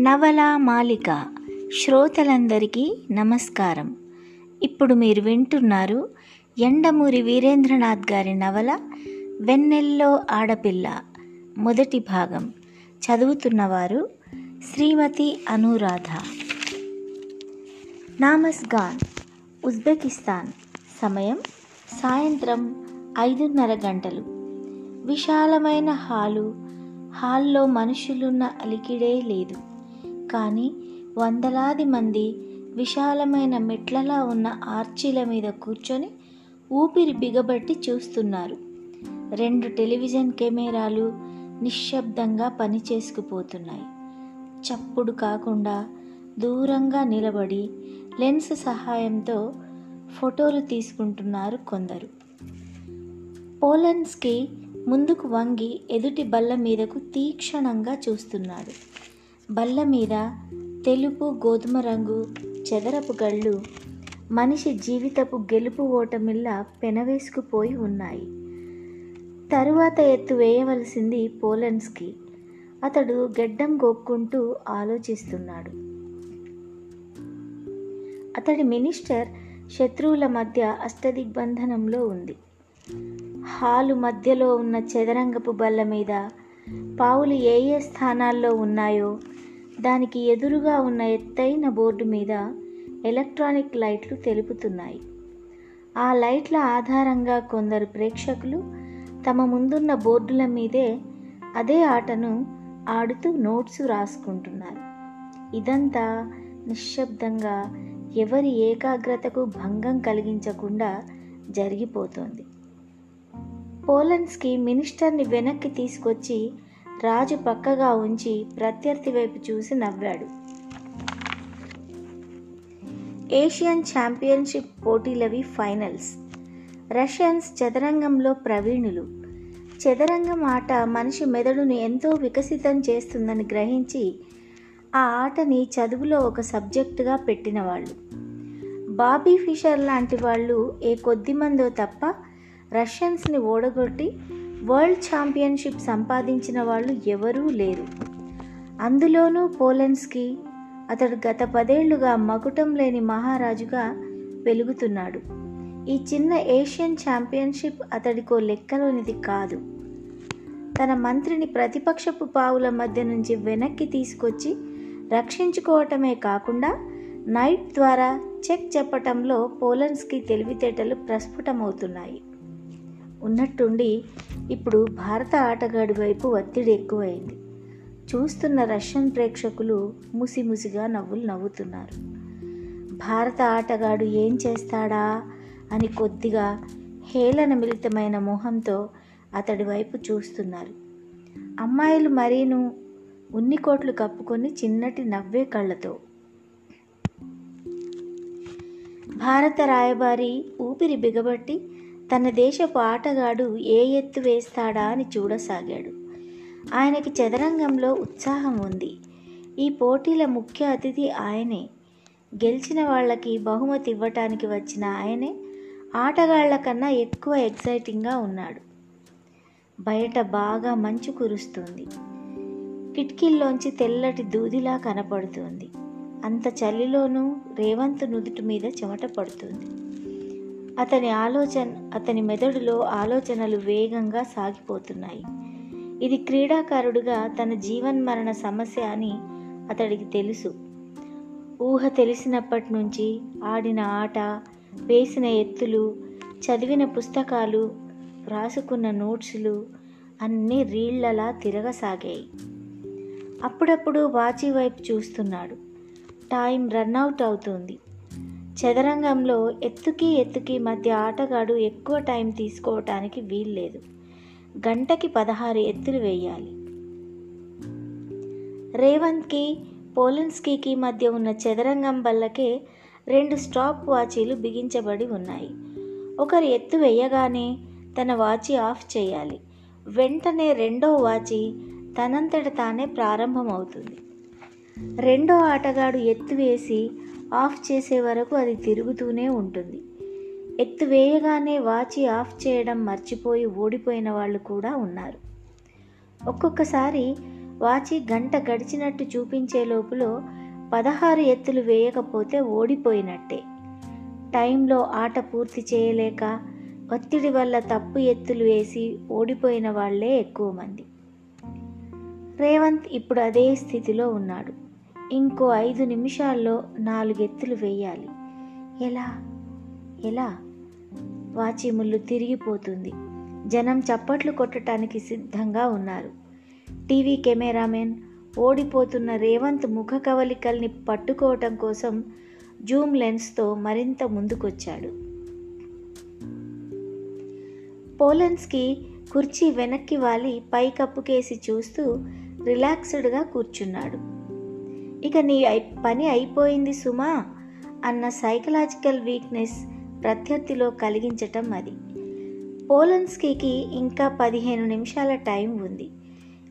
నవల మాలిక శ్రోతలందరికీ నమస్కారం. ఇప్పుడు మీరు వింటున్నారు ఎండమూరి వీరేంద్రనాథ్ గారి నవల వెన్నెల్లో ఆడపిల్ల మొదటి భాగం. చదువుతున్నవారు శ్రీమతి అనురాధ. నామస్గాన్ ఉజ్బెకిస్తాన్. సమయం సాయంత్రం ఐదున్నర గంటలు. విశాలమైన హాలు. హాల్లో మనుషులున్న అలికిడే లేదు. కానీ వందలాది మంది విశాలమైన మెట్లలా ఉన్న ఆర్చీల మీద కూర్చొని ఊపిరి బిగబట్టి చూస్తున్నారు. రెండు టెలివిజన్ కెమెరాలు నిశ్శబ్దంగా పనిచేసుకుపోతున్నాయి. చప్పుడు కాకుండా దూరంగా నిలబడి లెన్స్ సహాయంతో ఫోటోలు తీసుకుంటున్నారు కొందరు. పోలన్స్కి ముందుకు వంగి ఎదుటి బల్ల మీదకు తీక్షణంగా చూస్తున్నాడు. బల్ల మీద తెలుపు గోధుమ రంగు చెదరపు గళ్ళు మనిషి జీవితపు గెలుపు ఓటమిల్లా పెనవేసుకుపోయి ఉన్నాయి. తరువాత ఎత్తు వేయవలసింది పోలన్స్కి. అతడు గెడ్డం గోక్కుంటూ ఆలోచిస్తున్నాడు. అతడి మినిస్టర్ శత్రువుల మధ్య అష్టదిగ్బంధనంలో ఉంది. హాలు మధ్యలో ఉన్న చదరంగపు బల్ల మీద పావులు ఏ ఏ స్థానాల్లో ఉన్నాయో దానికి ఎదురుగా ఉన్న ఎత్తైన బోర్డు మీద ఎలక్ట్రానిక్ లైట్లు తెలుపుతున్నాయి. ఆ లైట్ల ఆధారంగా కొందరు ప్రేక్షకులు తమ ముందున్న బోర్డుల మీదే అదే ఆటను ఆడుతూ నోట్స్ రాసుకుంటున్నారు. ఇదంతా నిశ్శబ్దంగా ఎవరి ఏకాగ్రతకు భంగం కలిగించకుండా జరిగిపోతోంది. పోలన్స్కి మినిస్టర్ని వెనక్కి తీసుకొచ్చి రాజు పక్కగా ఉంచి ప్రత్యర్థి వైపు చూసి నవ్వాడు. ఏషియన్ ఛాంపియన్షిప్ పోటీలవి ఫైనల్స్. రష్యన్స్ చదరంగంలో ప్రవీణులు. చదరంగం ఆట మనిషి మెదడును ఎంతో వికసితం చేస్తుందని గ్రహించి ఆ ఆటని చదువులో ఒక సబ్జెక్టుగా పెట్టిన వాళ్ళు బాబీ ఫిషర్ లాంటి వాళ్ళు ఏ కొద్ది మందో తప్ప రష్యన్స్ని ఓడగొట్టి వరల్డ్ ఛాంపియన్షిప్ సంపాదించిన వాళ్ళు ఎవరూ లేరు. అందులోనూ పోలెన్స్కి అతడు గత పదేళ్ళుగా మకుటం లేని మహారాజుగా వెలుగుతున్నాడు. ఈ చిన్న ఏషియన్ ఛాంపియన్షిప్ అతడికో లెక్కలోనిది కాదు. తన మంత్రిని ప్రతిపక్షపు పావుల మధ్య నుంచి వెనక్కి తీసుకొచ్చి రక్షించుకోవటమే కాకుండా నైట్ ద్వారా చెక్ చెప్పటంలో పోలన్స్కి తెలివితేటలు ప్రస్ఫుటమవుతున్నాయి. ఉన్నట్టుండి ఇప్పుడు భారత ఆటగాడి వైపు ఒత్తిడి ఎక్కువైంది. చూస్తున్న రష్యన్ ప్రేక్షకులు ముసిముసిగా నవ్వులు నవ్వుతున్నారు. భారత ఆటగాడు ఏం చేస్తాడా అని కొద్దిగా హేళన మిళితమైన మొహంతో అతడి వైపు చూస్తున్నారు. అమ్మాయిలు మరీను ఉన్ని కోట్లు కప్పుకొని చిన్నటి నవ్వే కళ్ళతో. భారత రాయబారి ఊపిరి బిగబట్టి తన దేశపు ఆటగాడు ఏ ఎత్తు వేస్తాడా అని చూడసాగాడు. ఆయనకి చదరంగంలో ఉత్సాహం ఉంది. ఈ పోటీల ముఖ్య అతిథి ఆయనే. గెలిచిన వాళ్ళకి బహుమతి ఇవ్వటానికి వచ్చిన ఆయనే ఆటగాళ్ళ కన్నా ఎక్కువ ఎక్సైటింగ్గా ఉన్నాడు. బయట బాగా మంచు కురుస్తుంది. కిటికీల్లోంచి తెల్లటి దూదిలా కనపడుతుంది. అంత చలిలోనూ రేవంత్ నుదుటి మీద చెమట పడుతుంది. అతని ఆలోచన అతని మెదడులో ఆలోచనలు వేగంగా సాగిపోతున్నాయి. ఇది క్రీడాకారుడుగా తన జీవన్మరణ సమస్య అని అతడికి తెలుసు. ఊహ తెలిసినప్పటి నుంచి ఆడిన ఆట వేసిన ఎత్తులు చదివిన పుస్తకాలు వ్రాసుకున్న నోట్సులు అన్నీ రీళ్ళలా తిరగసాగాయి. అప్పుడప్పుడు వాచి వైపు చూస్తున్నాడు. టైం రన్ అవుట్ అవుతుంది. చదరంగంలో ఎత్తుకి ఎత్తుకి మధ్య ఆటగాడు ఎక్కువ టైం తీసుకోవటానికి వీల్లేదు. గంటకి పదహారు ఎత్తులు వేయాలి. రేవంత్కి పోలన్స్కీకి మధ్య ఉన్న చదరంగం బల్లకే రెండు స్టాప్ వాచీలు బిగించబడి ఉన్నాయి. ఒకరు ఎత్తు వేయగానే తన వాచి ఆఫ్ చేయాలి. వెంటనే రెండో వాచి తనంతట తానే ప్రారంభమవుతుంది. రెండో ఆటగాడు ఎత్తు వేసి ఆఫ్ చేసే వరకు అది తిరుగుతూనే ఉంటుంది. ఎత్తు వేయగానే వాచి ఆఫ్ చేయడం మర్చిపోయి ఓడిపోయిన వాళ్ళు కూడా ఉన్నారు. ఒక్కొక్కసారి వాచి గంట గడిచినట్టు చూపించే లోపులో పదహారు ఎత్తులు వేయకపోతే ఓడిపోయినట్టే. టైంలో ఆట పూర్తి చేయలేక ఒత్తిడి వల్ల తప్పు ఎత్తులు వేసి ఓడిపోయిన వాళ్ళే ఎక్కువ మంది. రేవంత్ ఇప్పుడు అదే స్థితిలో ఉన్నాడు. ఇంకో ఐదు నిమిషాల్లో నాలుగెత్తులు వేయాలి. ఎలా? ఎలా? వాచిముళ్ళు తిరిగిపోతుంది. జనం చప్పట్లు కొట్టడానికి సిద్ధంగా ఉన్నారు. టీవీ కెమెరామెన్ ఓడిపోతున్న రేవంత్ ముఖ కవలికల్ని పట్టుకోవటం కోసం జూమ్ లెన్స్తో మరింత ముందుకొచ్చాడు. పోలెన్స్కి కుర్చీ వెనక్కి వాలి పైకప్పుకేసి చూస్తూ రిలాక్స్డ్గా కూర్చున్నాడు. ఇక నీ పని అయిపోయింది సుమా అన్న సైకలాజికల్ వీక్నెస్ ప్రత్యర్థిలో కలిగించటం అది. పోలన్స్కీకి ఇంకా పదిహేను నిమిషాల టైం ఉంది.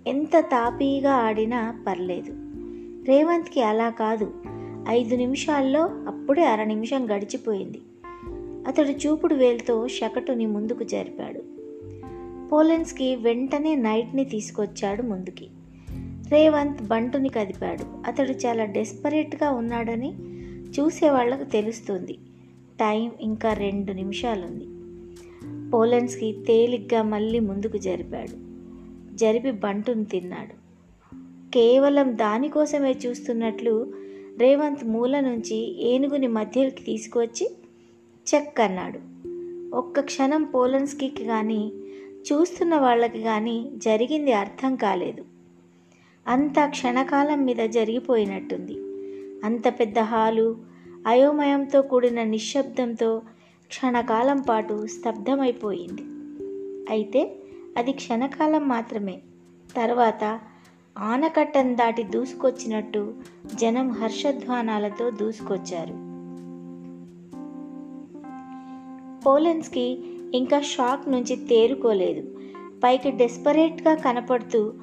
ఎంత తాపీగా ఆడినా పర్లేదు. రేవంత్కి అలా కాదు. ఐదు నిమిషాల్లో అప్పుడే అర నిమిషం గడిచిపోయింది. అతడు చూపుడు వేలుతో షకటుని ముందుకు జరిపాడు. పోలెన్స్కి వెంటనే నైట్ని తీసుకొచ్చాడు ముందుకి. రేవంత్ బంటుని కదిపాడు. అతడు చాలా డెస్పరేట్గా ఉన్నాడని చూసేవాళ్ళకు తెలుస్తుంది. టైం ఇంకా రెండు నిమిషాలుంది. పోలెన్స్కి తేలిగ్గా మళ్ళీ ముందుకు జరిపాడు. జరిపి బంటును తిన్నాడు. కేవలం దానికోసమే చూస్తున్నట్లు రేవంత్ మూల నుంచి ఏనుగుని మధ్యకి తీసుకువచ్చి చెక్ అన్నాడు ఒక్క క్షణం పోలన్స్కి కానీ చూస్తున్న వాళ్ళకి కానీ జరిగింది అర్థం కాలేదు. అంత క్షణకాలం మీద జరిగిపోయినట్టుంది. అంత పెద్ద హాలు అయోమయంతో కూడిన నిశ్శబ్దంతో క్షణకాలం పాటు స్తబ్దమైపోయింది అయితే అది క్షణకాలం మాత్రమే. తర్వాత ఆనకట్టను దాటి దూసుకొచ్చినట్టు జనం హర్షధ్వానాలతో దూసుకొచ్చారు. పోలెన్స్కి ఇంకా షాక్ నుంచి తేరుకోలేదు. పైకి డెస్పరేట్గా కనపడుతూ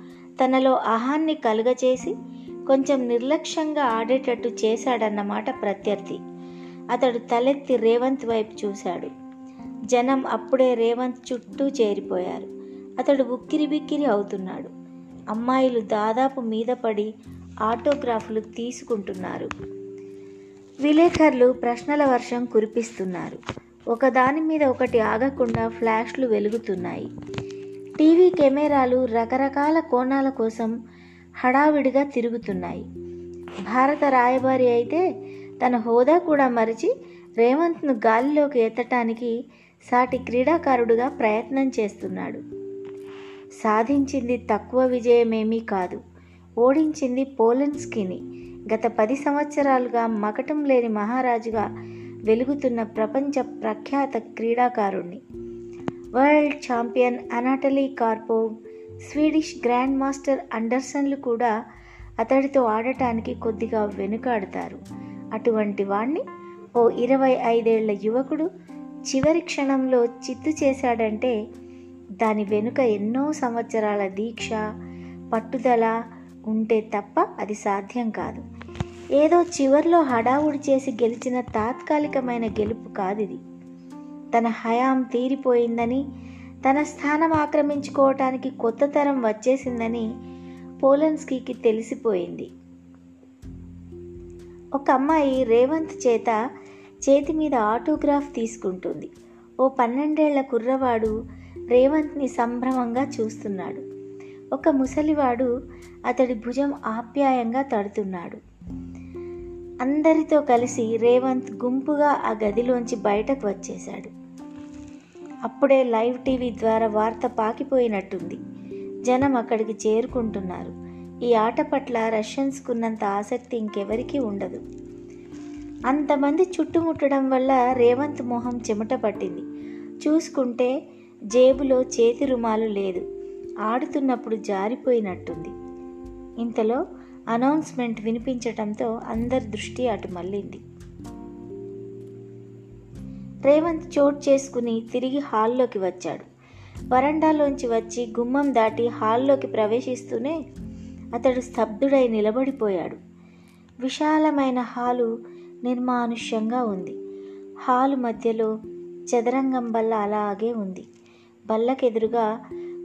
తనలో అహాన్ని కలుగచేసి కొంచెం నిర్లక్ష్యంగా ఆడేటట్టు చేశాడన్నమాట ప్రత్యర్థి. అతడు తలెత్తి రేవంత్ వైపు చూశాడు. జనం అప్పుడే రేవంత్ చుట్టూ చేరిపోయారు. అతడు ఉక్కిరి బిక్కిరి అవుతున్నాడు. అమ్మాయిలు దాదాపు మీద పడి ఆటోగ్రాఫ్లు తీసుకుంటున్నారు. విలేకరులు ప్రశ్నల వర్షం కురిపిస్తున్నారు. ఒకదాని మీద ఒకటి ఆగకుండా ఫ్లాష్లు వెలుగుతున్నాయి. టీవీ కెమెరాలు రకరకాల కోణాల కోసం హడావిడిగా తిరుగుతున్నాయి. భారత రాయబారి అయితే తన హోదా కూడా మరిచి రేవంత్ను గాలిలోకి ఎత్తటానికి సాటి క్రీడాకారుడుగా ప్రయత్నం చేస్తున్నాడు. సాధించింది తక్కువ విజయమేమీ కాదు. ఓడించింది పోలెన్స్కిని గత పది సంవత్సరాలుగా మకటం లేని మహారాజుగా వెలుగుతున్న ప్రపంచ ప్రఖ్యాత క్రీడాకారుణ్ణి. World champion Anatoly Karpov Swedish grandmaster అండర్సన్లు కూడా అతడితో ఆడటానికి కొద్దిగా వెనుకాడతారు. అటువంటి వాణ్ణి ఓ ఇరవై ఐదేళ్ళ యువకుడు చివరి క్షణంలో చిత్తు చేశాడంటే దాని వెనుక ఎన్నో సంవత్సరాల దీక్ష పట్టుదల ఉంటే తప్ప అది సాధ్యం కాదు. ఏదో చివర్లో హడావుడి చేసి గెలిచిన తాత్కాలికమైన గెలుపు కాదిది. తన హయాం తీరిపోయిందని తన స్థానం ఆక్రమించుకోవటానికి కొత్త తరం వచ్చేసిందని పోలన్స్కీకి తెలిసిపోయింది. ఒక అమ్మాయి రేవంత్ చేత చేతి మీద ఆటోగ్రాఫ్ తీసుకుంటుంది. ఓ పన్నెండేళ్ళ కుర్రవాడు రేవంత్ని సంభ్రమంగా చూస్తున్నాడు. ఒక ముసలివాడు అతడి భుజం ఆప్యాయంగా తడుతున్నాడు. అందరితో కలిసి రేవంత్ గుంపుగా ఆ గదిలోంచి బయటకు వచ్చేశాడు. అప్పుడే లైవ్ టీవీ ద్వారా వార్త పాకిపోయినట్టుంది. జనం అక్కడికి చేరుకుంటున్నారు. ఈ ఆట పట్ల రష్యన్స్కున్నంత ఆసక్తి ఇంకెవరికీ ఉండదు. అంతమంది చుట్టుముట్టడం వల్ల రేవంత్ మొహం చెమట పట్టింది. చూసుకుంటే జేబులో చేతి రుమాలు లేదు. ఆడుతున్నప్పుడు జారిపోయినట్టుంది. ఇంతలో అనౌన్స్మెంట్ వినిపించటంతో అందరి దృష్టి అటు మళ్ళింది. రేవంత్ చోటు చేసుకుని తిరిగి హాల్లోకి వచ్చాడు. వరండాలోంచి వచ్చి గుమ్మం దాటి హాల్లోకి ప్రవేశిస్తూనే అతడు స్తబ్దుడై నిలబడిపోయాడు. విశాలమైన హాలు నిర్మానుష్యంగా ఉంది. హాలు మధ్యలో చదరంగం బల్ల అలాగే ఉంది. బల్లకెదురుగా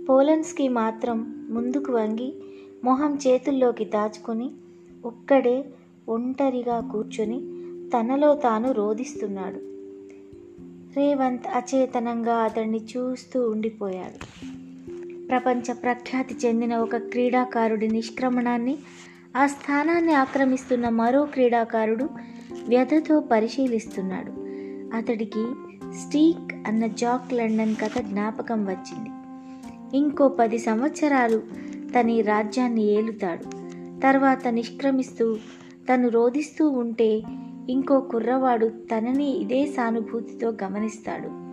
పోలన్స్కి మాత్రం ముందుకు వంగి మొహం చేతుల్లోకి దాచుకుని ఒక్కడే ఒంటరిగా కూర్చొని తనలో తాను రోధిస్తున్నాడు. రేవంత్ అచేతనంగా అతన్ని చూస్తూ ఉండిపోయాడు. ప్రపంచ ప్రఖ్యాతి చెందిన ఒక క్రీడాకారుడి నిష్క్రమణాన్ని ఆ స్థానాన్ని ఆక్రమిస్తున్న మరో క్రీడాకారుడు వ్యధతో పరిశీలిస్తున్నాడు. అతడికి స్టీక్ అన్న జాక్ లండన్ కథ జ్ఞాపకం వచ్చింది. ఇంకో పది సంవత్సరాలు తన రాజ్యాన్ని ఏలుతాడు. తర్వాత నిష్క్రమిస్తూ తను రోధిస్తూ ఉంటే ఇంకో కుర్రవాడు తనని ఇదే సానుభూతితో గమనిస్తాడు.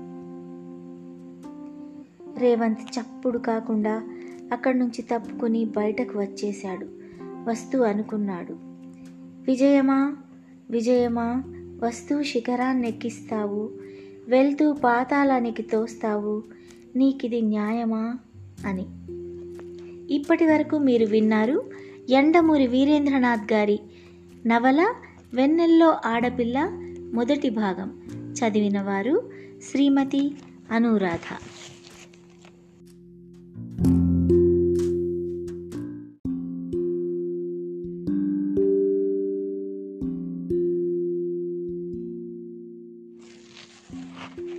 రేవంత్ చప్పుడు కాకుండా అక్కడి నుంచి తప్పుకుని బయటకు వచ్చేశాడు. వస్తూ అనుకున్నాడు. విజయమా? విజయమా? వస్తూ శిఖరాన్నెక్కిస్తావు. వెళ్తూ పాతాళానికి తోస్తావు. నీకిది న్యాయమా? అని. ఇప్పటి వరకు మీరు విన్నారు ఎండమూరి వీరేంద్రనాథ్ గారి నవల వెన్నెల్లో ఆడపిల్ల మొదటి భాగం. చదివిన వారు శ్రీమతి అనురాధ.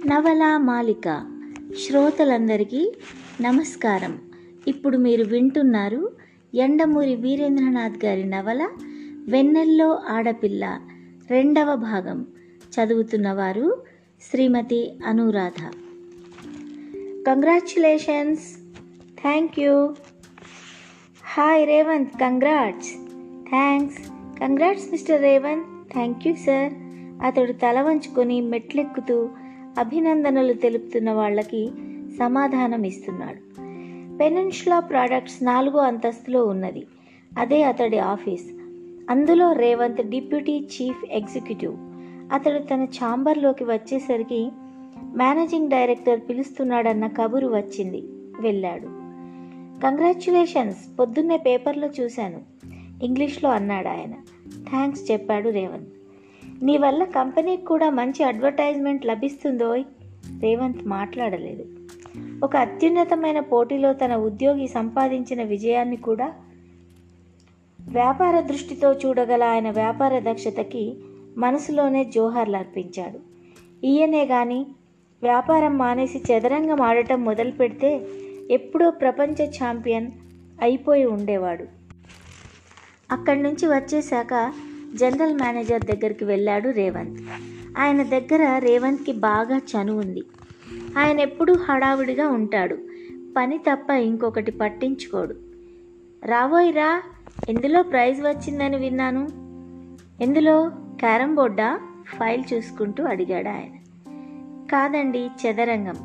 నవల మాలిక. శ్రోతలందరికీ నమస్కారం. ఇప్పుడు మీరు వింటున్నారు ఎండమూరి వీరేంద్రనాథ్ గారి నవల వెన్నెల్లో ఆడపిల్ల రెండవ భాగం చదువుతున్నవారు Shrimati Anuradha. Congratulations thank you hi Revanth congrats thanks congrats mister Revanth thank you sir అతడు తల వంచుకొని మెట్లెక్కుతూ అభినందనలు తెలుపుతున్న వాళ్ళకి సమాధానం ఇస్తున్నాడు. పెనెన్షులా ప్రోడక్ట్స్ నాలుగో అంతస్తులో ఉన్నది. అదే అతడి ఆఫీస్. అందులో రేవంత్ డిప్యూటీ చీఫ్ ఎగ్జిక్యూటివ్. అతడు తన ఛాంబర్లోకి వచ్చేసరికి మేనేజింగ్ డైరెక్టర్ పిలుస్తున్నాడన్న కబురు వచ్చింది. వెళ్ళాడు. కంగ్రాచ్యులేషన్స్ పొద్దున్నే పేపర్లో చూశాను ఇంగ్లీష్లో అన్నాడు ఆయన. థ్యాంక్స్ చెప్పాడు రేవంత్. నీ వల్ల కంపెనీకి కూడా మంచి అడ్వర్టైజ్మెంట్ లభిస్తుందోయ్ రేవంత్ మాట్లాడలేదు. ఒక అత్యున్నతమైన పోటీలో తన ఉద్యోగి సంపాదించిన విజయాన్ని కూడా వ్యాపార దృష్టితో చూడగల ఆయన వ్యాపార దక్షతకి మనసులోనే జోహార్లు అర్పించాడు. ఈయనే గాని వ్యాపారం మానేసి చదరంగం ఆడటం మొదలు పెడితే ఎప్పుడో ప్రపంచ ఛాంపియన్ అయిపోయి ఉండేవాడు. అక్కడి నుంచి వచ్చేశాక జనరల్ మేనేజర్ దగ్గరికి వెళ్ళాడు రేవంత్. ఆయన దగ్గర రేవంత్కి బాగా చనువు ఉంది. ఆయన ఎప్పుడూ హడావుడిగా ఉంటాడు. పని తప్ప ఇంకొకటి పట్టించుకోడు. రాబోయ్ రా ఎందులో ప్రైజ్ వచ్చిందని విన్నాను? ఎందులో? క్యారం బోర్డా ఫైల్ చూసుకుంటూ అడిగాడు ఆయన. కాదండి చదరంగం.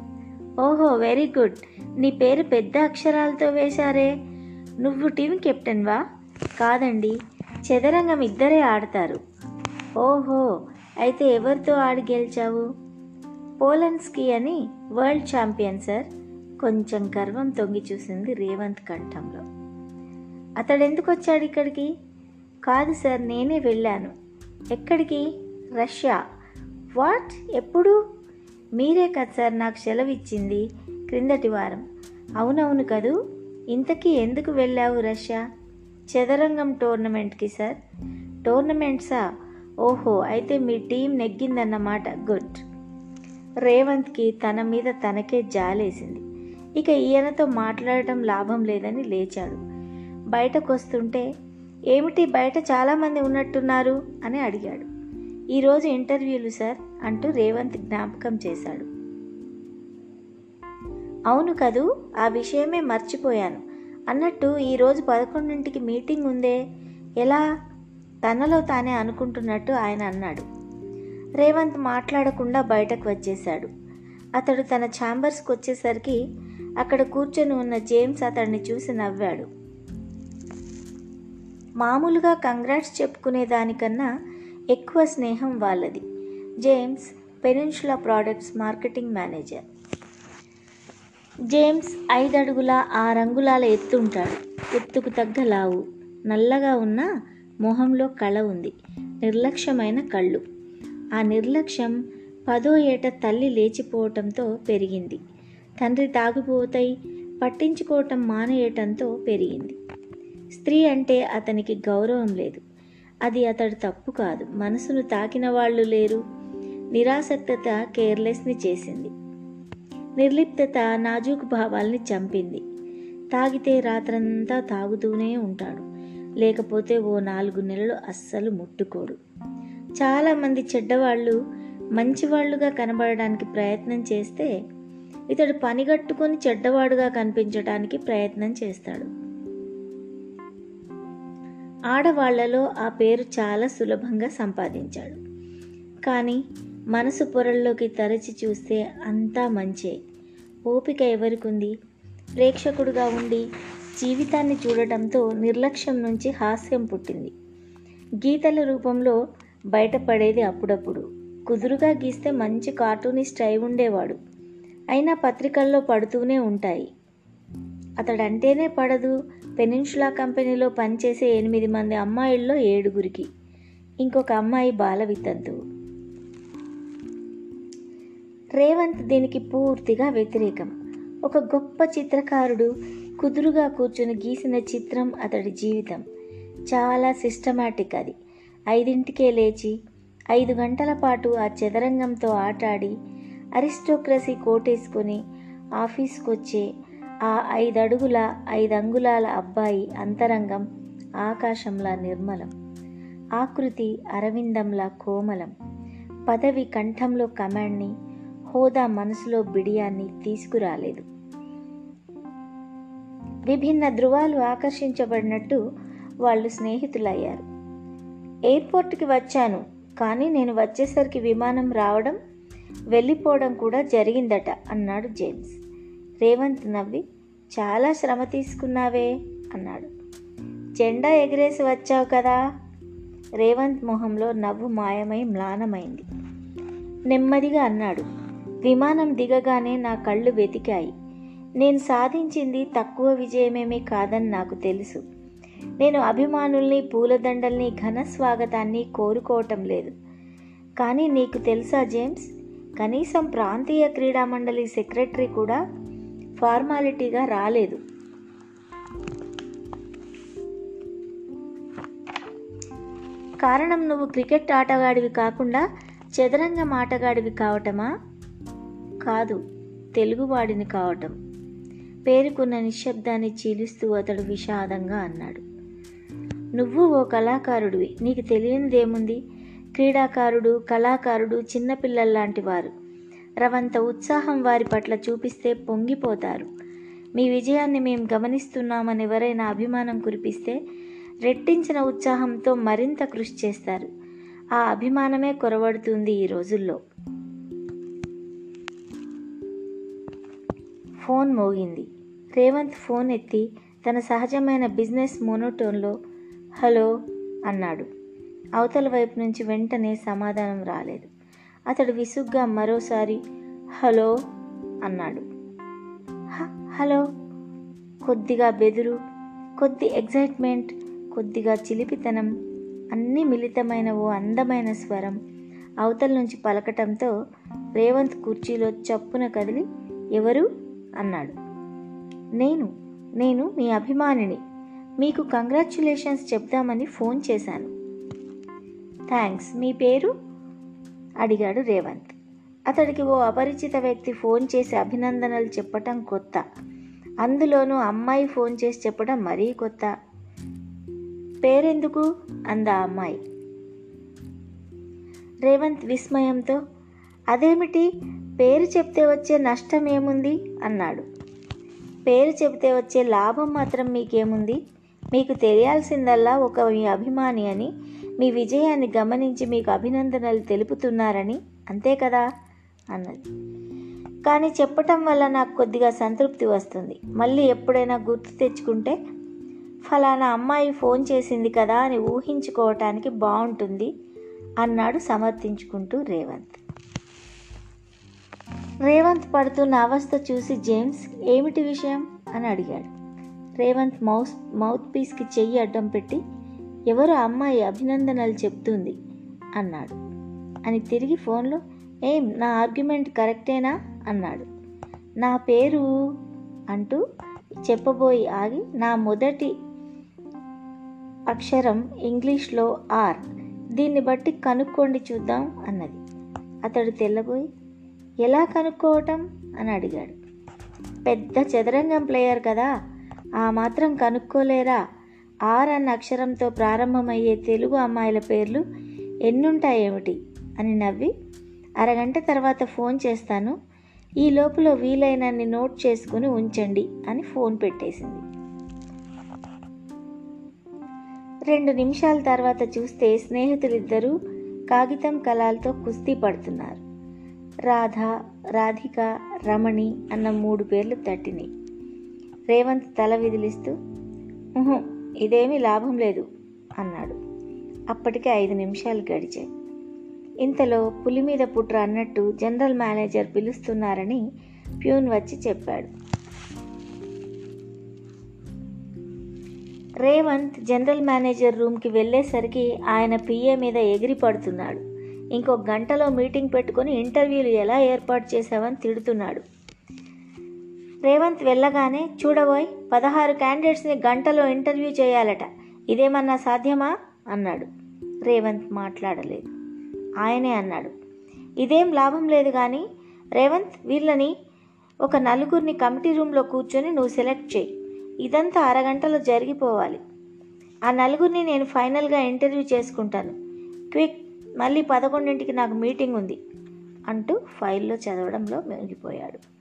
ఓహో వెరీ గుడ్. నీ పేరు పెద్ద అక్షరాలతో వేశారే. నువ్వు టీమ్ కెప్టెన్వా? కాదండి చదరంగం ఇద్దరే ఆడతారు. ఓహో అయితే ఎవరితో ఆడి గెలిచావు? పోలన్స్కి అని వరల్డ్ ఛాంపియన్ సార్ కొంచెం గర్వం తొంగి చూసింది రేవంత్ కంఠంలో. అతడు ఎందుకు వచ్చాడు ఇక్కడికి? కాదు సార్ నేనే వెళ్ళాను. ఎక్కడికి? రష్యా. వాట్? ఎప్పుడు? మీరే కదా సార్ నాకు సెలవు ఇచ్చింది క్రిందటి వారం. అవునవును కదూ? ఇంతకీ ఎందుకు వెళ్ళావు రష్యా? చదరంగం టోర్నమెంట్కి సార్. టోర్నమెంట్సా? ఓహో అయితే మీ టీం నెగ్గిందన్నమాట. గుడ్. రేవంత్కి తన మీద తనకే జాలేసింది. ఇక ఈయనతో మాట్లాడటం లాభం లేదని లేచాడు. బయటకు వస్తుంటే ఏమిటి బయట చాలామంది ఉన్నట్టున్నారు? అని అడిగాడు. ఈరోజు ఇంటర్వ్యూలు సార్ అంటూ రేవంత్ జ్ఞాపకం చేశాడు. అవును కదూ ఆ విషయమే మర్చిపోయాను. అన్నట్టు ఈరోజు పదకొండింటికి మీటింగ్ ఉందే ఎలా? తనలో తానే అనుకుంటున్నట్టు ఆయన అన్నాడు. రేవంత్ మాట్లాడకుండా బయటకు వచ్చేశాడు. అతడు తన ఛాంబర్స్కి వచ్చేసరికి అక్కడ కూర్చొని ఉన్న జేమ్స్ అతన్ని చూసి నవ్వాడు. మామూలుగా కంగ్రాట్స్ చెప్పుకునే దానికన్నా ఎక్కువ స్నేహం వాళ్ళది. James peninsula products marketing manager. James ఐదడుగుల ఆ రంగులాల ఎత్తుంటాడు. ఎత్తుకు తగ్గ లావు. నల్లగా ఉన్న మొహంలో కళ ఉంది. నిర్లక్ష్యమైన కళ్ళు. ఆ నిర్లక్ష్యం పదో ఏట తల్లి లేచిపోవటంతో పెరిగింది. తండ్రి తాగిపోతాయి పట్టించుకోవటం మానేయటంతో పెరిగింది. స్త్రీ అంటే అతనికి గౌరవం లేదు. అది అతడు తప్పు కాదు. మనసును తాకిన వాళ్ళు లేరు. నిరాసక్తత కేర్లెస్ని చేసింది. నిర్లిప్తత నాజూక్ భావాల్ని చంపింది. తాగితే రాత్రంతా తాగుతూనే ఉంటాడు. లేకపోతే ఓ నాలుగు నెలలు అస్సలు ముట్టుకోడు. చాలామంది చెడ్డవాళ్ళు మంచివాళ్ళుగా కనబడడానికి ప్రయత్నం చేస్తే ఇతడు పనిగట్టుకొని చెడ్డవాడుగా కనిపించడానికి ప్రయత్నం చేస్తాడు. ఆడవాళ్ళలో ఆ పేరు చాలా సులభంగా సంపాదించాడు. కానీ మనసు పొరల్లోకి తరచి చూస్తే అంతా మంచే. ఓపిక ఎవరికుంది? ప్రేక్షకుడుగా ఉండి జీవితాన్ని చూడటంతో నిర్లక్ష్యం నుంచి హాస్యం పుట్టింది. గీతల రూపంలో బయటపడేది అప్పుడప్పుడు. కుదురుగా గీస్తే మంచి కార్టూనిస్ట్ అయి ఉండేవాడు. అయినా పత్రికల్లో పడుతూనే ఉంటాయి. అతడంటేనే పడదు పెనిన్షులా కంపెనీలో పనిచేసే ఎనిమిది మంది అమ్మాయిల్లో ఏడుగురికి. ఇంకొక అమ్మాయి బాల వితంతువు. రేవంత్ దీనికి పూర్తిగా వ్యతిరేకం. ఒక గొప్ప చిత్రకారుడు కుదురుగా కూర్చుని గీసిన చిత్రం అతడి జీవితం. చాలా సిస్టమాటిక్ అది. ఐదింటికే లేచి ఐదు గంటల పాటు ఆ చదరంగంతో ఆటాడి అరిస్టోక్రసీ కోటేసుకొని ఆఫీస్కి వచ్చే ఆ ఐదు అడుగుల ఐదు అంగుళాల అబ్బాయి అంతరంగం ఆకాశంలా నిర్మలం. ఆకృతి అరవిందంలా కోమలం. పదవి కంఠంలో కమాండ్ని హోదా మనసులో బిడియాన్ని తీసుకురాలేదు. విభిన్న ధృవాలు ఆకర్షించబడినట్టు వాళ్ళు స్నేహితులయ్యారు. ఎయిర్పోర్ట్కి వచ్చాను కానీ నేను వచ్చేసరికి విమానం రావడం వెళ్ళిపోవడం కూడా జరిగిందట అన్నాడు జేమ్స్. రేవంత్ నవ్వి చాలా శ్రమ తీసుకున్నావే అన్నాడు. జెండా ఎగిరేసి వచ్చావు కదా? రేవంత్ మొహంలో నవ్వు మాయమై మ్లానమైంది. నెమ్మదిగా అన్నాడు. విమానం దిగగానే నా కళ్ళు వెతికాయి. నేను సాధించింది తక్కువ విజయమేమీ కాదని నాకు తెలుసు. నేను అభిమానుల్ని పూలదండల్ని ఘన స్వాగతాన్ని కోరుకోవటం లేదు. కానీ నీకు తెలుసా జేమ్స్? కనీసం ప్రాంతీయ క్రీడా మండలి సెక్రటరీ కూడా ఫార్మాలిటీగా రాలేదు. కారణం నువ్వు క్రికెట్ ఆటగాడివి కాకుండా చదరంగం ఆటగాడివి కావటమా? కాదు తెలుగువాడిని కావటం. పేరుకున్న నిశ్శబ్దాన్ని చీలుస్తూ అతడు విషాదంగా అన్నాడు. నువ్వు ఓ కళాకారుడివి నీకు తెలియనిదేముంది? క్రీడాకారుడు కళాకారుడు చిన్నపిల్లల్లాంటి వారు. రవంత ఉత్సాహం వారి పట్ల చూపిస్తే పొంగిపోతారు. మీ విజయాన్ని మేము గమనిస్తున్నామని ఎవరైనా అభిమానం కురిపిస్తే రెట్టించిన ఉత్సాహంతో మరింత కృషి చేస్తారు. ఆ అభిమానమే కొరవడుతుంది ఈ రోజుల్లో. ఫోన్ మోగింది. రేవంత్ ఫోన్ ఎత్తి తన సహజమైన బిజినెస్ మోనోటోన్లో హలో అన్నాడు. అవతల వైపు నుంచి వెంటనే సమాధానం రాలేదు. అతడు విసుగ్గా మరోసారి హలో అన్నాడు. "హ- హలో కొద్దిగా బెదురు కొద్ది ఎగ్జైట్మెంట్ కొద్దిగా చిలిపితనం అన్నీ మిళితమైన ఓ అందమైన స్వరం అవతల నుంచి పలకటంతో రేవంత్ కుర్చీలో చప్పున కదిలి ఎవరు? అన్నాడు. నేను నేను మీ అభిమానిని. మీకు కంగ్రాచ్యులేషన్స్ చెప్దామని ఫోన్ చేశాను. థ్యాంక్స్ మీ పేరు? అడిగాడు రేవంత్. అతడికి ఓ అపరిచిత వ్యక్తి ఫోన్ చేసి అభినందనలు చెప్పటం కొత్త. అందులోనూ అమ్మాయి ఫోన్ చేసి చెప్పడం మరీ కొత్త. పేరెందుకు? అందా అమ్మాయి. రేవంత్ విస్మయంతో అదేమిటి? పేరు చెప్తే వచ్చే నష్టం ఏముంది అన్నాడు. పేరు చెబితే వచ్చే లాభం మాత్రం మీకేముంది? మీకు తెలియాల్సిందల్లా ఒక మీ అభిమాని అని మీ విజయాన్ని గమనించి మీకు అభినందనలు తెలుపుతున్నారని అంతే కదా? అన్నది. కానీ చెప్పటం వల్ల నాకు కొద్దిగా సంతృప్తి వస్తుంది. మళ్ళీ ఎప్పుడైనా గుర్తు తెచ్చుకుంటే ఫలానా అమ్మాయి ఫోన్ చేసింది కదా అని ఊహించుకోవటానికి బాగుంటుంది అన్నాడు సమర్థించుకుంటూ రేవంత్. రేవంత్ పడుతున్న అవస్థ చూసి జేమ్స్ ఏమిటి విషయం? అని అడిగాడు. రేవంత్ మౌస్ మౌత్ పీస్కి చెయ్యి అడ్డం పెట్టి ఎవరు అమ్మాయి అభినందనలు చెప్తుంది అన్నాడు. అని తిరిగి ఫోన్లో ఏం నా ఆర్గ్యుమెంట్ కరెక్టేనా? అన్నాడు. నా పేరు? అంటూ చెప్పబోయి ఆగి నా మొదటి అక్షరం ఇంగ్లీష్లో ఆర్. దీన్ని బట్టి కనుక్కోండి చూద్దాం అన్నది. అతడు తెల్లబోయి ఎలా కనుక్కోవటం? అని అడిగాడు. పెద్ద చదరంగం ప్లేయర్ కదా ఆ మాత్రం కనుక్కోలేరా? ఆర్ అన్న అక్షరంతో ప్రారంభమయ్యే తెలుగు అమ్మాయిల పేర్లు ఎన్నుంటాయేమిటి అని నవ్వి అరగంట తర్వాత ఫోన్ చేస్తాను. ఈ లోపల వీలైనన్ని నోట్ చేసుకుని ఉంచండి అని ఫోన్ పెట్టేసింది. రెండు నిమిషాల తర్వాత చూస్తే స్నేహితులిద్దరూ కాగితం కలాలతో కుస్తీ పడుతున్నారు. రాధ రాధిక రమణి అన్న మూడు పేర్లు తట్టినాయి. రేవంత్ తల విదిలిస్తూ ఇదేమీ లాభం లేదు అన్నాడు. అప్పటికే ఐదు నిమిషాలు గడిచాయి. ఇంతలో పులి మీద పుట్ర అన్నట్టు జనరల్ మేనేజర్ పిలుస్తున్నారని ప్యూన్ వచ్చి చెప్పాడు. రేవంత్ జనరల్ మేనేజర్ రూమ్కి వెళ్ళేసరికి ఆయన పిఏ మీద ఎగిరి పడుతున్నాడు ఇంకో గంటలో మీటింగ్ పెట్టుకొని ఇంటర్వ్యూలు ఎలా ఏర్పాటు చేశావని తిడుతున్నాడు. రేవంత్ వెళ్ళగానే చూడబోయ్ పదహారు క్యాండిడేట్స్ని గంటలో ఇంటర్వ్యూ చేయాలట. ఇదేమన్నా సాధ్యమా? అన్నాడు. రేవంత్ మాట్లాడలేదు. ఆయనే అన్నాడు. ఇదేం లాభం లేదు కానీ రేవంత్ వీళ్ళని ఒక నలుగురిని కమిటీ రూమ్లో కూర్చొని నువ్వు సెలెక్ట్ చేయి ఇదంతా అరగంటలో జరిగిపోవాలి. ఆ నలుగురిని నేను ఫైనల్గా ఇంటర్వ్యూ చేసుకుంటాను. క్విక్ మళ్ళీ పదకొండింటికి నాకు మీటింగ్ ఉంది అంటూ ఫైల్లో చదవడంలో మెలిగిపోయాడు.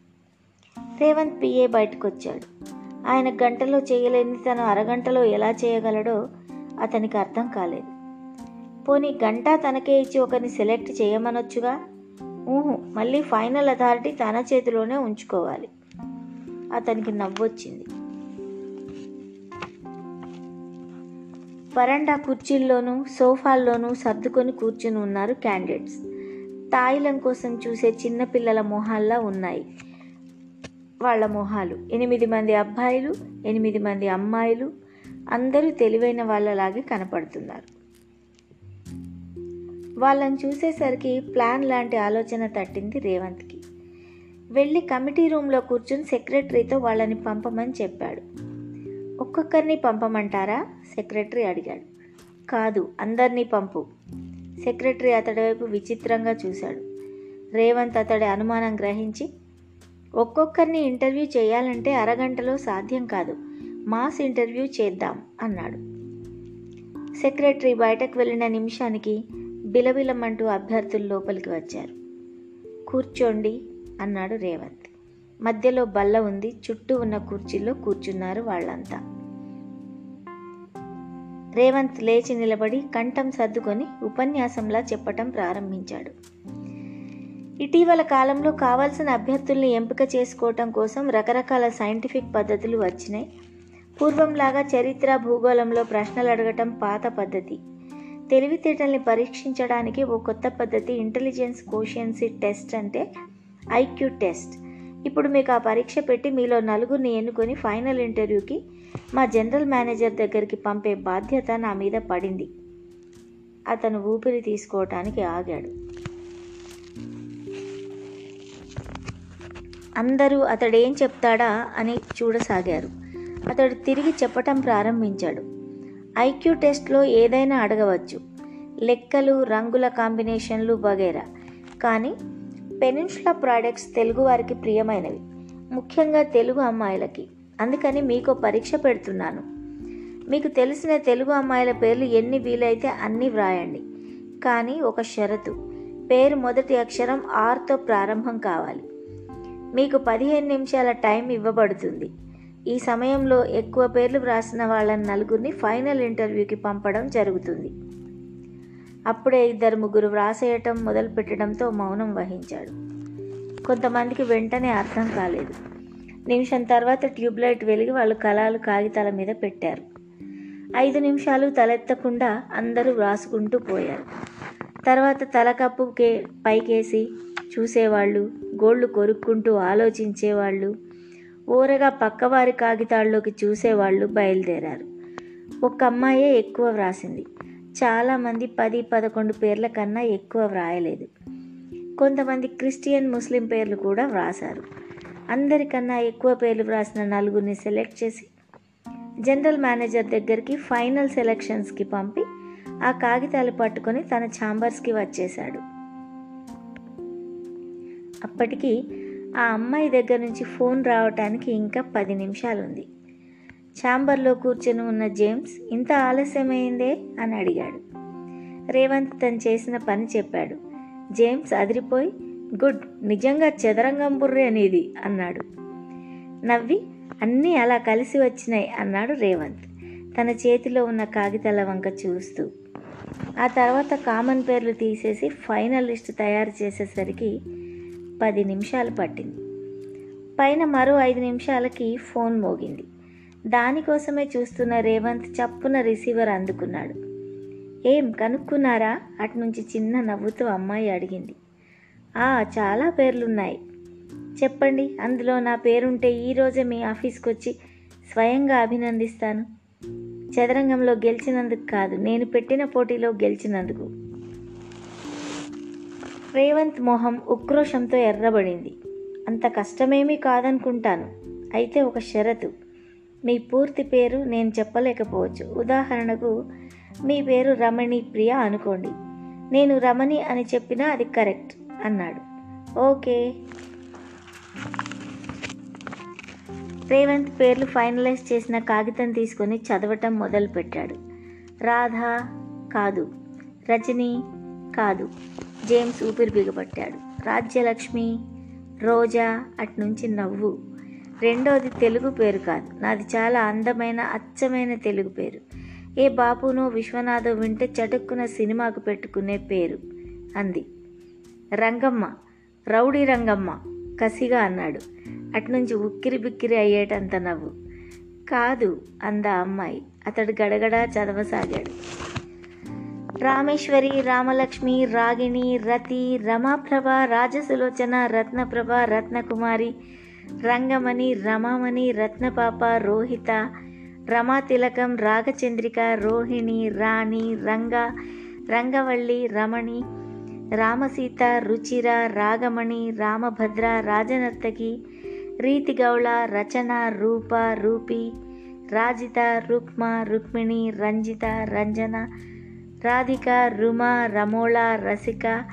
రేవంత్ పిఏ బయటకు వచ్చాడు ఆయన గంటలో చేయలేని తను అరగంటలో ఎలా చేయగలడో అతనికి అర్థం కాలేదు. పోనీ గంట తనకే ఇచ్చి ఒకరిని సెలెక్ట్ చేయమనొచ్చుగా? ఊహు మళ్ళీ ఫైనల్ అథారిటీ తన చేతిలోనే ఉంచుకోవాలి. అతనికి నవ్వొచ్చింది. వరండా కుర్చీల్లోనూ సోఫాల్లోనూ సర్దుకొని కూర్చుని ఉన్నారు క్యాండిడేట్స్. తాయిలం కోసం చూసే చిన్నపిల్లల మొహాల్లా ఉన్నాయి. వాళ్ళ మొహాలు. ఎనిమిది మంది అబ్బాయిలు ఎనిమిది మంది అమ్మాయిలు అందరూ తెలివైన వాళ్ళలాగే కనపడుతున్నారు. వాళ్ళని చూసేసరికి ప్లాన్ లాంటి ఆలోచన తట్టింది రేవంత్కి. వెళ్ళి కమిటీ రూమ్లో కూర్చుని సెక్రటరీతో వాళ్ళని పంపమని చెప్పాడు. ఒక్కొక్కరిని పంపమంటారా? సెక్రటరీ అడిగాడు. కాదు అందరినీ పంపు. సెక్రటరీ అతడి వైపు విచిత్రంగా చూశాడు. రేవంత్ అతడి అనుమానం గ్రహించి ఒక్కొక్కరిని ఇంటర్వ్యూ చేయాలంటే అరగంటలో సాధ్యం కాదు. మాస్ ఇంటర్వ్యూ చేద్దాం అన్నాడు. సెక్రటరీ బయటకు వెళ్ళిన నిమిషానికి బిలబిలమంటూ అభ్యర్థులు లోపలికి వచ్చారు. కూర్చోండి అన్నాడు రేవంత్. మధ్యలో బల్ల ఉంది చుట్టూ ఉన్న కుర్చీల్లో కూర్చున్నారు వాళ్ళంతా. రేవంత్ లేచి నిలబడి కంఠం సర్దుకొని ఉపన్యాసంలా చెప్పటం ప్రారంభించాడు. ఇటీవల కాలంలో కావాల్సిన అభ్యర్థుల్ని ఎంపిక చేసుకోవటం కోసం రకరకాల సైంటిఫిక్ పద్ధతులు వచ్చినాయి. పూర్వంలాగా చరిత్ర భూగోళంలో ప్రశ్నలు అడగటం పాత పద్ధతి. తెలివితేటల్ని పరీక్షించడానికి ఓ కొత్త పద్ధతి ఇంటెలిజెన్స్ కోషియన్సీ టెస్ట్ అంటే ఐక్యూ టెస్ట్. ఇప్పుడు మీకు ఆ పరీక్ష పెట్టి మీలో నలుగురిని ఎన్నుకొని ఫైనల్ ఇంటర్వ్యూకి మా జనరల్ మేనేజర్ దగ్గరికి పంపే బాధ్యత నా మీద పడింది. అతను ఊపిరి తీసుకోవటానికి ఆగాడు. అందరూ అతడేం చెప్తాడా అని చూడసాగారు. అతడు తిరిగి చెప్పటం ప్రారంభించాడు. ఐక్యూ టెస్ట్లో ఏదైనా అడగవచ్చు. లెక్కలు రంగుల కాంబినేషన్లు వగైరా. కానీ పెనిన్షులా ప్రాడక్ట్స్ తెలుగు వారికి ప్రియమైనవి. ముఖ్యంగా తెలుగు అమ్మాయిలకి. అందుకని మీకు పరీక్ష పెడుతున్నాను. మీకు తెలిసిన తెలుగు అమ్మాయిల పేర్లు ఎన్ని వీలైతే అన్నీ వ్రాయండి. కానీ ఒక షరతు. పేరు మొదటి అక్షరం ఆర్తో ప్రారంభం కావాలి. మీకు పదిహేను నిమిషాల టైం ఇవ్వబడుతుంది. ఈ సమయంలో ఎక్కువ పేర్లు వ్రాసిన వాళ్ళని నలుగురిని ఫైనల్ ఇంటర్వ్యూకి పంపడం జరుగుతుంది. అప్పుడే ఇద్దరు ముగ్గురు వ్రాసేయటం మొదలుపెట్టడంతో మౌనం వహించాడు. కొంతమందికి వెంటనే అర్థం కాలేదు. నిమిషం తర్వాత ట్యూబ్లైట్ వెలిగి వాళ్ళు కళాలు కాగితాల మీద పెట్టారు. ఐదు నిమిషాలు తలెత్తకుండా అందరూ వ్రాసుకుంటూ పోయారు. తర్వాత తలకప్పుకే పైకేసి చూసేవాళ్ళు గోళ్ళు కొరుక్కుంటూ ఆలోచించేవాళ్ళు. ఊరగా పక్కవారి కాగితాల్లోకి చూసేవాళ్ళు బయలుదేరారు. ఒక అమ్మాయే ఎక్కువ వ్రాసింది. చాలామంది పది పదకొండు పేర్ల కన్నా ఎక్కువ వ్రాయలేదు. కొంతమంది క్రిస్టియన్ ముస్లిం పేర్లు కూడా వ్రాసారు అందరికన్నా ఎక్కువ పేర్లు వ్రాసిన నలుగురిని సెలెక్ట్ చేసి జనరల్ మేనేజర్ దగ్గరికి ఫైనల్ సెలక్షన్స్కి పంపి ఆ కాగితాలు పట్టుకొని తన ఛాంబర్స్కి వచ్చేశాడు. అప్పటికి ఆ అమ్మాయి దగ్గర నుంచి ఫోన్ రావటానికి ఇంకా పది నిమిషాలుంది. ఛాంబర్లో కూర్చొని ఉన్న జేమ్స్ ఇంత ఆలస్యమైందే? అని అడిగాడు. రేవంత్ తను చేసిన పని చెప్పాడు. జేమ్స్ అదిరిపోయి గుడ్ నిజంగా చదరంగం బుర్రే అనేది అన్నాడు. నవ్వి అన్నీ అలా కలిసి వచ్చినాయి అన్నాడు రేవంత్. తన చేతిలో ఉన్న కాగితాల వంక చూస్తూ. ఆ తర్వాత కామన్ పేర్లు తీసేసి ఫైనల్ లిస్ట్ తయారు చేసేసరికి పది నిమిషాలు పట్టింది. పైన మరో ఐదు నిమిషాలకి ఫోన్ మోగింది. దానికోసమే చూస్తున్న రేవంత్ చప్పున రిసీవర్ అందుకున్నాడు. ఏం కనుక్కున్నారా? అటు నుంచి చిన్న నవ్వుతూ అమ్మాయి అడిగింది. ఆ చాలా పేర్లున్నాయి. చెప్పండి అందులో నా పేరుంటే ఈరోజే మీ ఆఫీస్కి వచ్చి స్వయంగా అభినందిస్తాను. చదరంగంలో గెలిచినందుకు కాదు నేను పెట్టిన పోటీలో గెలిచినందుకు. రేవంత్ మొహం ఉక్రోషంతో ఎర్రబడింది. అంత కష్టమేమీ కాదనుకుంటాను. అయితే ఒక షరతు. మీ పూర్తి పేరు నేను చెప్పలేకపోవచ్చు. ఉదాహరణకు మీ పేరు రమణి ప్రియ అనుకోండి. నేను రమణి అని చెప్పినా అది కరెక్ట్ అన్నాడు. ఓకే. రేవంత్ పేర్లు ఫైనలైజ్ చేసిన కాగితం తీసుకొని చదవటం మొదలుపెట్టాడు. రాధా కాదు. రజని కాదు. జేమ్స్ ఊపిరి బిగబట్టాడు రాజ్యలక్ష్మి రోజా అట్నుంచి నవ్వు. రెండోది తెలుగు పేరు కాదు. నాది చాలా అందమైన అచ్చమైన తెలుగు పేరు. ఏ బాపునో విశ్వనాథో వింటే చటుక్కున సినిమాకు పెట్టుకునే పేరు అంది. రంగమ్మ రౌడీ రంగమ్మ కసిగా అన్నాడు. అట్నుంచి ఉక్కిరి బిక్కిరి అయ్యేటంత నవ్వు. కాదు అంద అమ్మాయి. అతడు గడగడా చదవసాగాడు. రామేశ్వరి రామలక్ష్మి రాగిణి రతి రమాప్రభ రాజసులోచన రత్నప్రభ రత్నకుమారి రంగమణి రమామణి రత్నపాప రోహిత రమాతిలకం రాగచంద్రిక రోహిణి రాణి రంగ రంగవల్లి రమణి రామసీత రుచిర రాగమణి రామభద్ర రాజనర్తకి రీతిగౌళ రచన రూప రూపి రాజిత రుక్మ రుక్మిణి రంజిత రంజన రాధిక రుమ రమోళ రసిక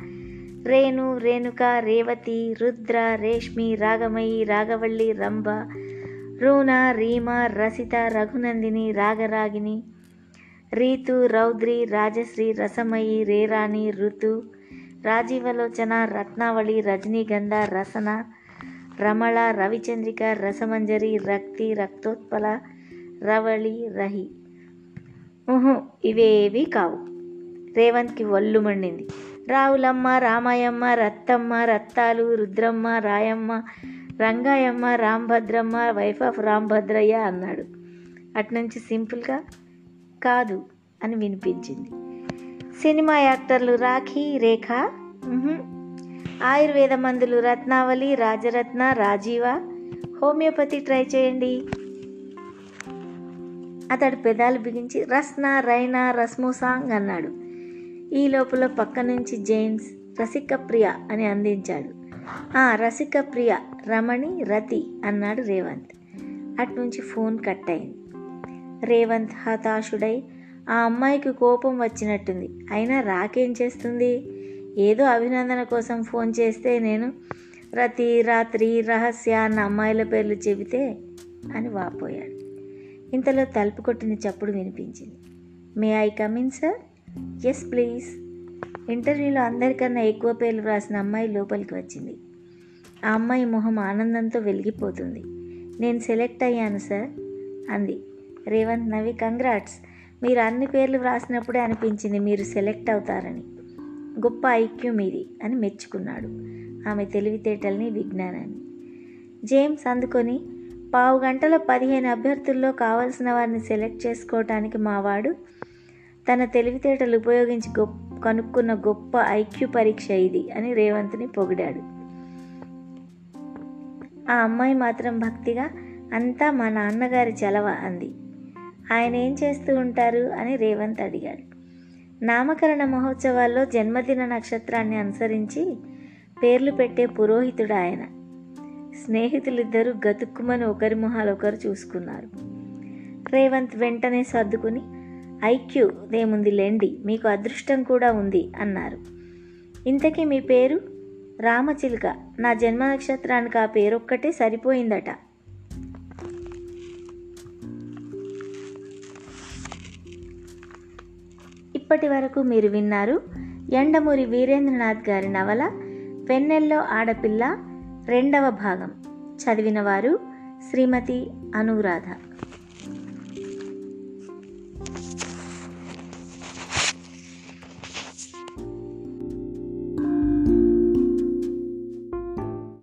రేణు రేణుక రేవతి రుద్ర రేష్మి రాగమయి రాగవల్లి రంభ రూన రీమ రసిత రఘునందిని రాగరాగిని రీతు రౌద్రి రాజశ్రీ రసమయి రేరాణి ఋతు రాజీవలోచన రత్నావళి రజనీగంధ రసన రమళ రవిచంద్రిక రసమంజరి రక్తి రక్తోత్పల రవళి రహి. ఊహు ఇవేవి కావు. రేవంత్కి ఒళ్ళు మండింది. రావులమ్మ రామాయమ్మ రత్తమ్మ రత్తాలు రుద్రమ్మ రాయమ్మ రంగాయమ్మ రాంభద్రమ్మ వైఫ్ ఆఫ్ రాంభద్రయ్య అన్నాడు. అట్నుంచి సింపుల్గా కాదు అని వినిపించింది. సినిమా యాక్టర్లు రాఖీ రేఖ ఆయుర్వేద మందులు రత్నావళి రాజరత్న రాజీవ హోమియోపతి ట్రై చేయండి. అతడు పెదాలు బిగించి రస్నా రైనా రస్మోసాంగ్ అన్నాడు. ఈ లోపల పక్క నుంచి జేమ్స్ రసిక ప్రియ అని అందించాడు. ఆ రసిక ప్రియ రమణి రతి అన్నాడు రేవంత్. అట్నుంచి ఫోన్ కట్ అయింది రేవంత్ హతాశుడై ఆ అమ్మాయికి కోపం వచ్చినట్టుంది. అయినా రాకేం చేస్తుంది? ఏదో అభినందన కోసం ఫోన్ చేస్తే నేను రతి రాత్రి రహస్య అన్న అమ్మాయిల పేర్లు చెబితే అని వాపోయాడు. ఇంతలో తలుపు కొట్టిన చప్పుడు వినిపించింది. May I come in sir? Yes please ఇంటర్వ్యూలో అందరికన్నా ఎక్కువ పేర్లు రాసిన అమ్మాయి లోపలికి వచ్చింది. ఆ అమ్మాయి మొహం ఆనందంతో వెలిగిపోతుంది. నేను సెలెక్ట్ అయ్యాను సార్ అంది. రేవంత్ నవి కంగ్రాట్స్. మీరు అన్ని పేర్లు వ్రాసినప్పుడే అనిపించింది మీరు సెలెక్ట్ అవుతారని. గొప్ప ఐక్యూ మీది అని మెచ్చుకున్నాడు ఆమె తెలివితేటల్ని విజ్ఞానాన్ని. జేమ్స్ అందుకొని పావు గంటల పదిహేను అభ్యర్థుల్లో కావలసిన వారిని సెలెక్ట్ చేసుకోవటానికి మావాడు తన తెలివితేటలు ఉపయోగించి గొప్ప కనుక్కున్న గొప్ప ఐక్యూ పరీక్ష ఇది అని రేవంత్ని పొగిడాడు. ఆ అమ్మాయి మాత్రం భక్తిగా అంతా మా నాన్నగారి చలవ అంది. ఆయన ఏం చేస్తూ ఉంటారు? అని రేవంత్ అడిగాడు. నామకరణ మహోత్సవాల్లో జన్మదిన నక్షత్రాన్ని అనుసరించి పేర్లు పెట్టే పురోహితుడు ఆయన. స్నేహితులిద్దరూ గతుక్కుమని ఒకరి మొహాలు ఒకరు చూసుకున్నారు. రేవంత్ వెంటనే సర్దుకుని ఐక్యూ దేముంది లేండి మీకు అదృష్టం కూడా ఉంది అన్నారు. ఇంతకీ మీ పేరు? రామచిలుక. నా జన్మ నక్షత్రానికి ఆ పేరొక్కటే సరిపోయిందట. ఇప్పటి వరకు మీరు విన్నారు ఎండమూరి వీరేంద్రనాథ్ గారి నవల వెన్నెల్లో ఆడపిల్ల రెండవ భాగం. చదివిన వారు శ్రీమతి అనురాధ.